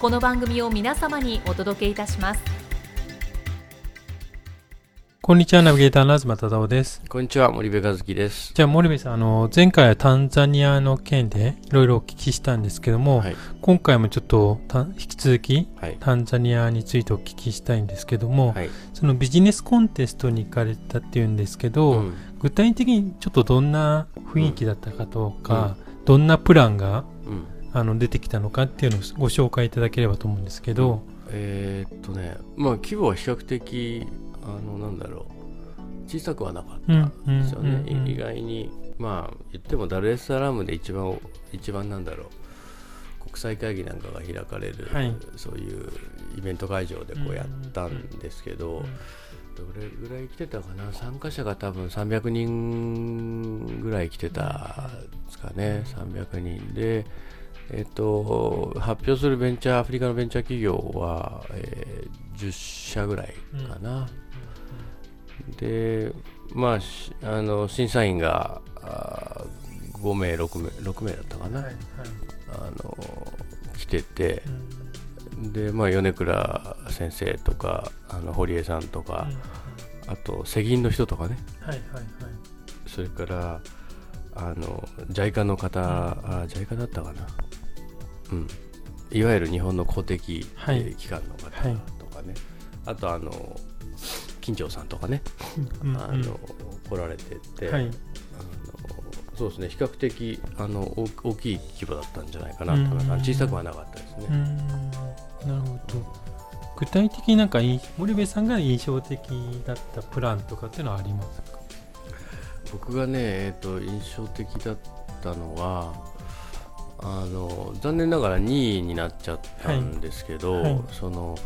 この番組を皆様にお届けいたしますこんにちは、ナビゲーターの東忠夫です。こんにちは、森部和樹です。じゃあ、森部さん、あの、前回はタンザニアの件でいろいろお聞きしたんですけども、はい。今回もちょっとた引き続きはい。タンザニアについてお聞きしたいんですけども、はい。そのビジネスコンテストに行かれたっていうんですけど、うん具体的にちょっとどんな雰囲気だったかとか、どんなプランがうん。あの出てきたのかっていうのをご紹介いただければと思うんですけど、えーっとね、まあ、規模は比較的、あの、なんだろう、小さくはなかったんですよね。うんうんうんうん意外に、まあ、言ってもダルエスサラームで一番、一番なんだろう、国際会議なんかが開かれる、はい。そういうイベント会場でこうやったんですけど、んどれぐらい来てたかな？参加者が多分300人ぐらい来てたんですかね。300人でえっと発表するベンチャーアフリカのベンチャー企業は、えー10社ぐらいかな、でまあしあの審査員があー5名6名6名だったかな、はいはい。あの来てて。うんでまあ米倉先生とかあの堀江さんとか、あと世銀の人とかね。はいはいはい。それからあの JICA の方、あ JICA だったかなうん。いわゆる日本の公的、機関の方はいとかね、あとあの金城さんとかね、うん。あの来られてて、はい。あのそうですね。比較的あの大大きい規模だったんじゃないかなと小さくはなかったですね、ん。なるほど。具体的になんかいい森部さんが印象的だったプランとかっていうのはありますか？僕がね、えー、と印象的だったのはあの残念ながら2位になっちゃったんですけど、はい。はい。その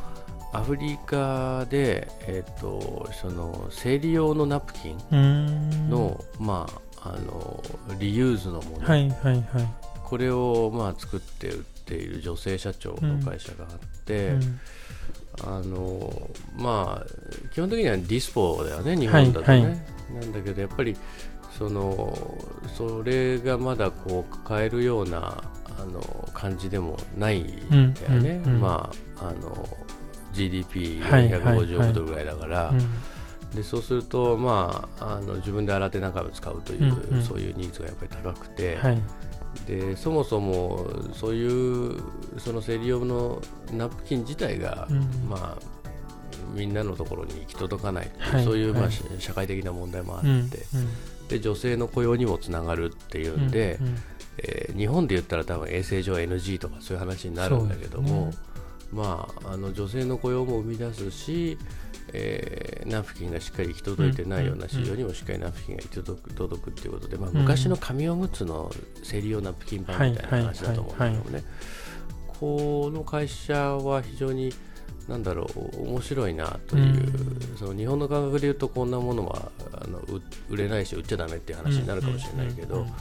アフリカで、えー、とその生理用のナプキンの,、まあ、あのリユーズのもの、はいはいはい。これを、まあ、作って売っている女性社長の会社があって、うん。あのまあ基本的にはディスポだよね日本だとね、はいはなんだけどやっぱりそのそれがまだこう買えるようなあの感じでもないんだよね、うんうんうん。まああの GDP はいはいはい。150億ドルぐらいだから、うん。でそうすると、まあ、あの自分で洗って中を使うという、うんうん。そういうニーズがやっぱり高くて、はい。でそもそもそういうその生理用のナプキン自体が、うんまあみんなのところに行き届かないはいそういう、まあ社会的な問題もあって、うんで女性の雇用にもつながるっていうんで、うんえー日本で言ったら多分衛生上 NG とかそういう話になるんだけども、そうまああの女性の雇用も生み出すし、えーナプキンがしっかり行き届いてないような市場にもしっかりナプキンが行き届く届くっていうことで、まあ、うん昔の紙おむつの生理用ナプキン版みたいな話だと思うんだけどもね、この会社は非常になんだろう面白いなという、その日本の感覚で言うとこんなものはあの売売れないし売っちゃダメっていう話になるかもしれないけど、うんうんうん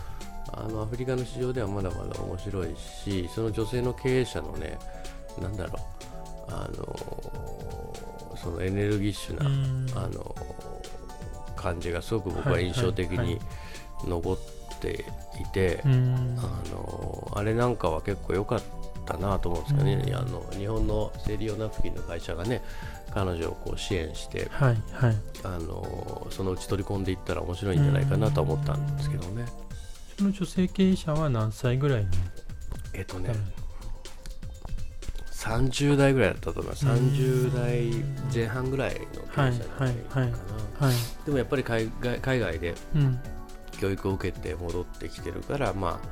あのアフリカの市場ではまだまだ面白いしその女性の経営者のねなんだろうあのそのエネルギッシュな、うん。あの感じがすごく僕は印象的にはい。はい残っていて、うん。あのあれなんかは結構良かったなと思うんですけどね、うん。あの日本の生理用ナプキンの会社がね彼女をこう支援してはいはい。あのそのうち取り込んでいったら面白いんじゃないかなとは思ったんですけどね。その女性経営者は何歳ぐらいのえっとね30代ぐらいだったと思います。30代前半ぐらいの経営者だったかな、でもやっぱり海外海外で教育を受けて戻ってきてるから、まあ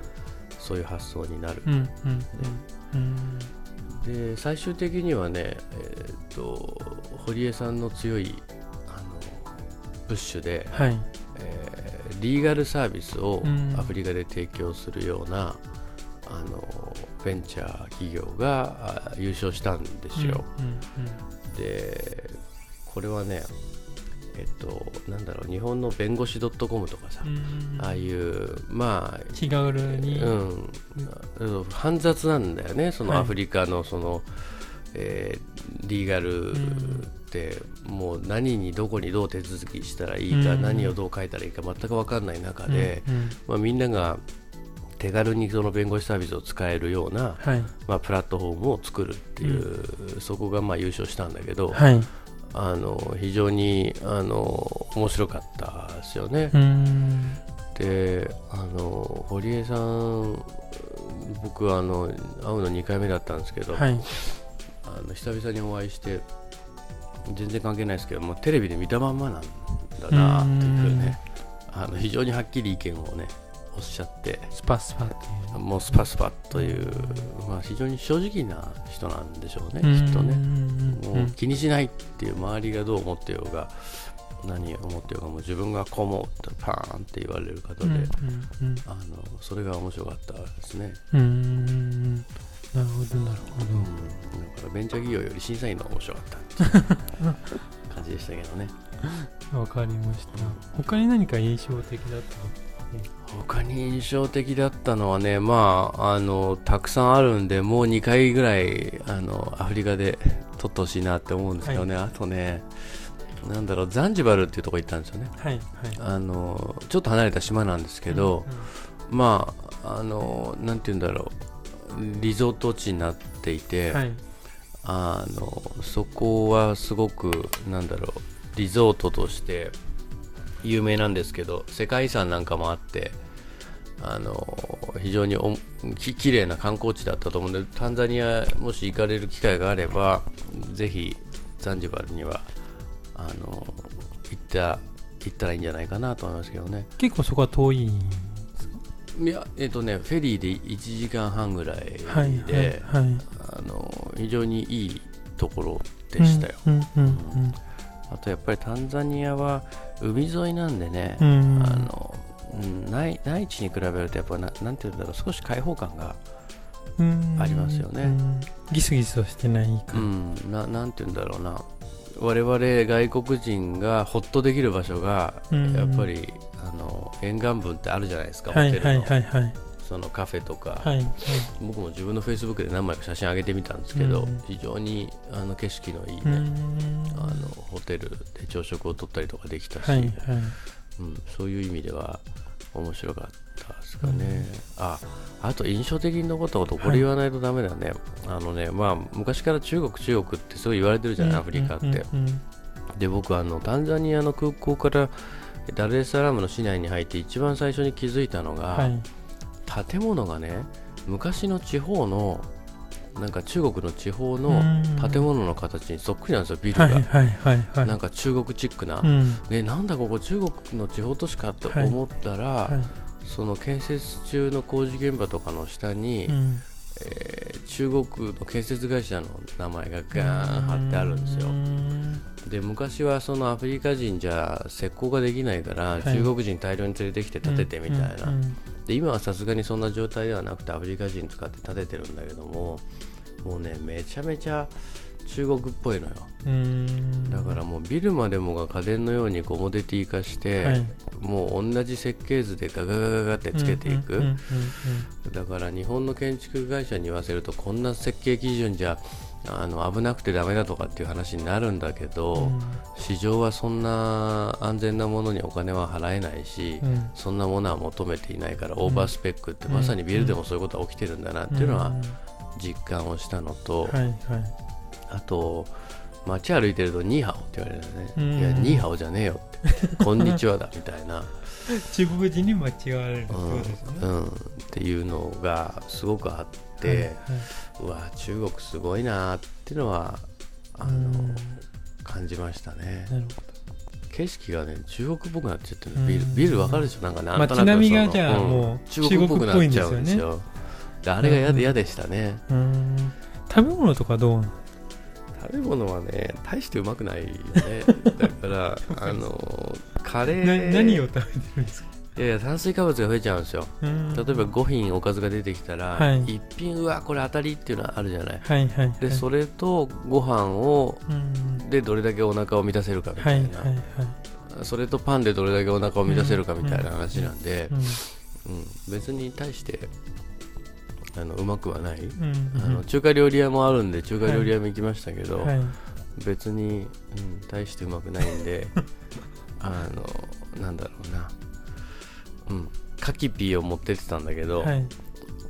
そういう発想になる、ね、で最終的にはね、えーと、堀江さんの強いあのプッシュで、はい、えー、リーガルサービスをアフリカで提供するような、あのベンチャー企業が優勝したんですよ。うんうんうん、でこれはねえっと、なんだろう日本の弁護士 .com とかさ、ああいうまあ気軽に、うん、煩雑なんだよねそのアフリカのその、はい、えー、リーガルってもう何にどこにどう手続きしたらいいか、何をどう書いたらいいか全く分かんない中で、まあ、みんなが手軽にその弁護士サービスを使えるような、はい、まあ、プラットフォームを作るっていう、うん、そこがまあ優勝したんだけど、はい、あの非常にあの面白かったですよね。であの堀江さん僕あの会うの2回目だったんですけど、はい、あの久々にお会いして全然関係ないですけどもテレビで見たまんまなんだなっていうね。あの非常にはっきり意見をねおっしゃって。スパスパっていう。もうスパスパという、まあ、非常に正直な人なんでしょうねきっとね。もう気にしないっていう周りがどう思ってようが何を思ってようがもう自分がこう思ってパーンって言われる方で、あのそれが面白かったですね。うんなるほどなるほど、うん、だからベンチャー企業より審査員の面白かった感じでしたけどね。わかりました、他に何か印象的だった？他に印象的だったのはね、まあ、あのたくさんあるんで、もう2回ぐらいあのアフリカで撮ってほしいなって思うんですけどね、はい、あとね、なんだろう、ザンジバルっていうとこ行ったんですよね、はいはい、あのちょっと離れた島なんですけど、うんうん、まあ、あのなんて言うんだろう、リゾート地になっていて、はい、あのそこはすごく、なんだろう、リゾートとして、有名なんですけど世界遺産なんかもあってあの非常におき綺麗な観光地だったと思うのでタンザニアもし行かれる機会があればぜひザンジバルにはあの行った行ったらいいんじゃないかなと思いますけどね。結構そこは遠いいやえっ、ー、とねフェリーで1時間半ぐらいで、はいはいはい、あの非常にいいところでしたよ、うんうんうん。うん、あとやっぱりタンザニアは海沿いなんでね、うん、あの内内地に比べるとやっぱななんていうんだろう少し開放感がありますよね。ギスギスとしてないか、うん、ななんていうんだろうな。我々外国人がほっとできる場所が、やっぱりあの沿岸部ってあるじゃないですか、ホテルの。はいはいはいそのカフェとか、はいはい、僕も自分のフェイスブックで何枚か写真上げてみたんですけど、うん、非常にあの景色のいいね、あのホテルで朝食をとったりとかできたし、はいはい、うん、そういう意味では面白かったですかね、うん、ああと印象的に残ったことこれ言わないとだめだね、あのねまあ昔から中国中国ってすごい言われてるじゃない、アフリカって、で僕あのタンザニアの空港からダルエスサラームの市内に入って一番最初に気づいたのが、はい建物がね昔の地方のなんか中国の地方の建物の形にそっくりなんですよ、ビルが、はいはいはいはい、なんか中国チックな、うん、でなんだここ中国の地方都市かと思ったら、はい。はい、その建設中の工事現場とかの下に、うん、えー、中国の建設会社の名前がガーン貼ってあるんですよ。で昔はそのアフリカ人じゃ石膏ができないから、中国人大量に連れてきて建ててみたいな、で今はさすがにそんな状態ではなくてアフリカ人使って建ててるんだけどももうねめちゃめちゃ中国っぽいのよ。だからもうビルまでもが家電のようにコモディティ化して、はい、もう同じ設計図でガガガガガってつけていく。だから日本の建築会社に言わせるとこんな設計基準じゃあの危なくてダメだとかっていう話になるんだけど、うん、市場はそんな安全なものにお金は払えないし、うん、そんなものは求めていないからオーバースペックってまさにビルでもそういうことは起きてるんだなっていうのは実感をしたのと、はいはい、あと街歩いてると「ニーハオ」って言われるよね「いやニーハオじゃねえよ」って「こんにちはだ」みたいな。中国人に間違われるってことですね、うん、っていうのがすごくあって、はいはい、うわ中国すごいなっていうのはあの感じましたね。なるほど。景色がね中国っぽくなっちゃってるビルビルわかるでしょ？なんかなんとなく街並みがじゃあもう、中国っぽくなっちゃうんですよ。あれが嫌で嫌でしたね。食べ物とかどう食べ物はね大してうまくないよね。だから あのカレー。何を食べてるんですか？いやいや炭水化物が増えちゃうんですよ。例えば5品おかずが出てきたら、はい、1品うわこれ当たりっていうのはあるじゃない、はいはいはい、でそれとご飯をでどれだけお腹を満たせるかみたいな、はいはいはい、それとパンでどれだけお腹を満たせるかみたいな話なんで、うん、うん、別に対してあのうまくはない、あの中華料理屋もあるんで中華料理屋も行きましたけど、はい。はい、別に、うん、大してうまくないんで あのなんだろうなうんカキピーを持ってってたんだけど、はい、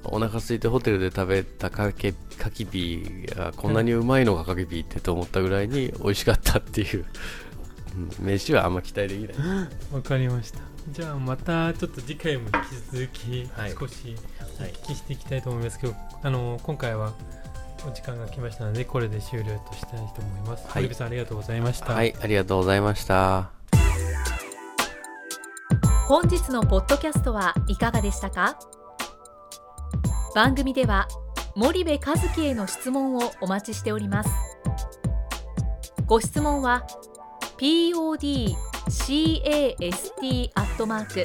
お腹空いてホテルで食べたカキカキピーがこんなにうまいのかカキピーってと思ったぐらいに 美味しかったっていう、うん、飯はあんま期待できない。わかりました。じゃあまたちょっと次回も引き続き少しお聞きしていきたいと思います。けど、はい、あの今回はお時間が来ましたのでこれで終了としたいと思います。はい、さんありがとうございました。はいありがとうございました。本日のポッドキャストはいかがでしたか？番組では森部和樹への質問をお待ちしております。ご質問は podcast アットマーク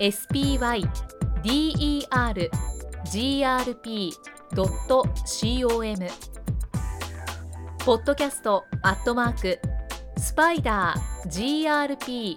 spydergrp.com ポッドキャストアットマークスパイダー grp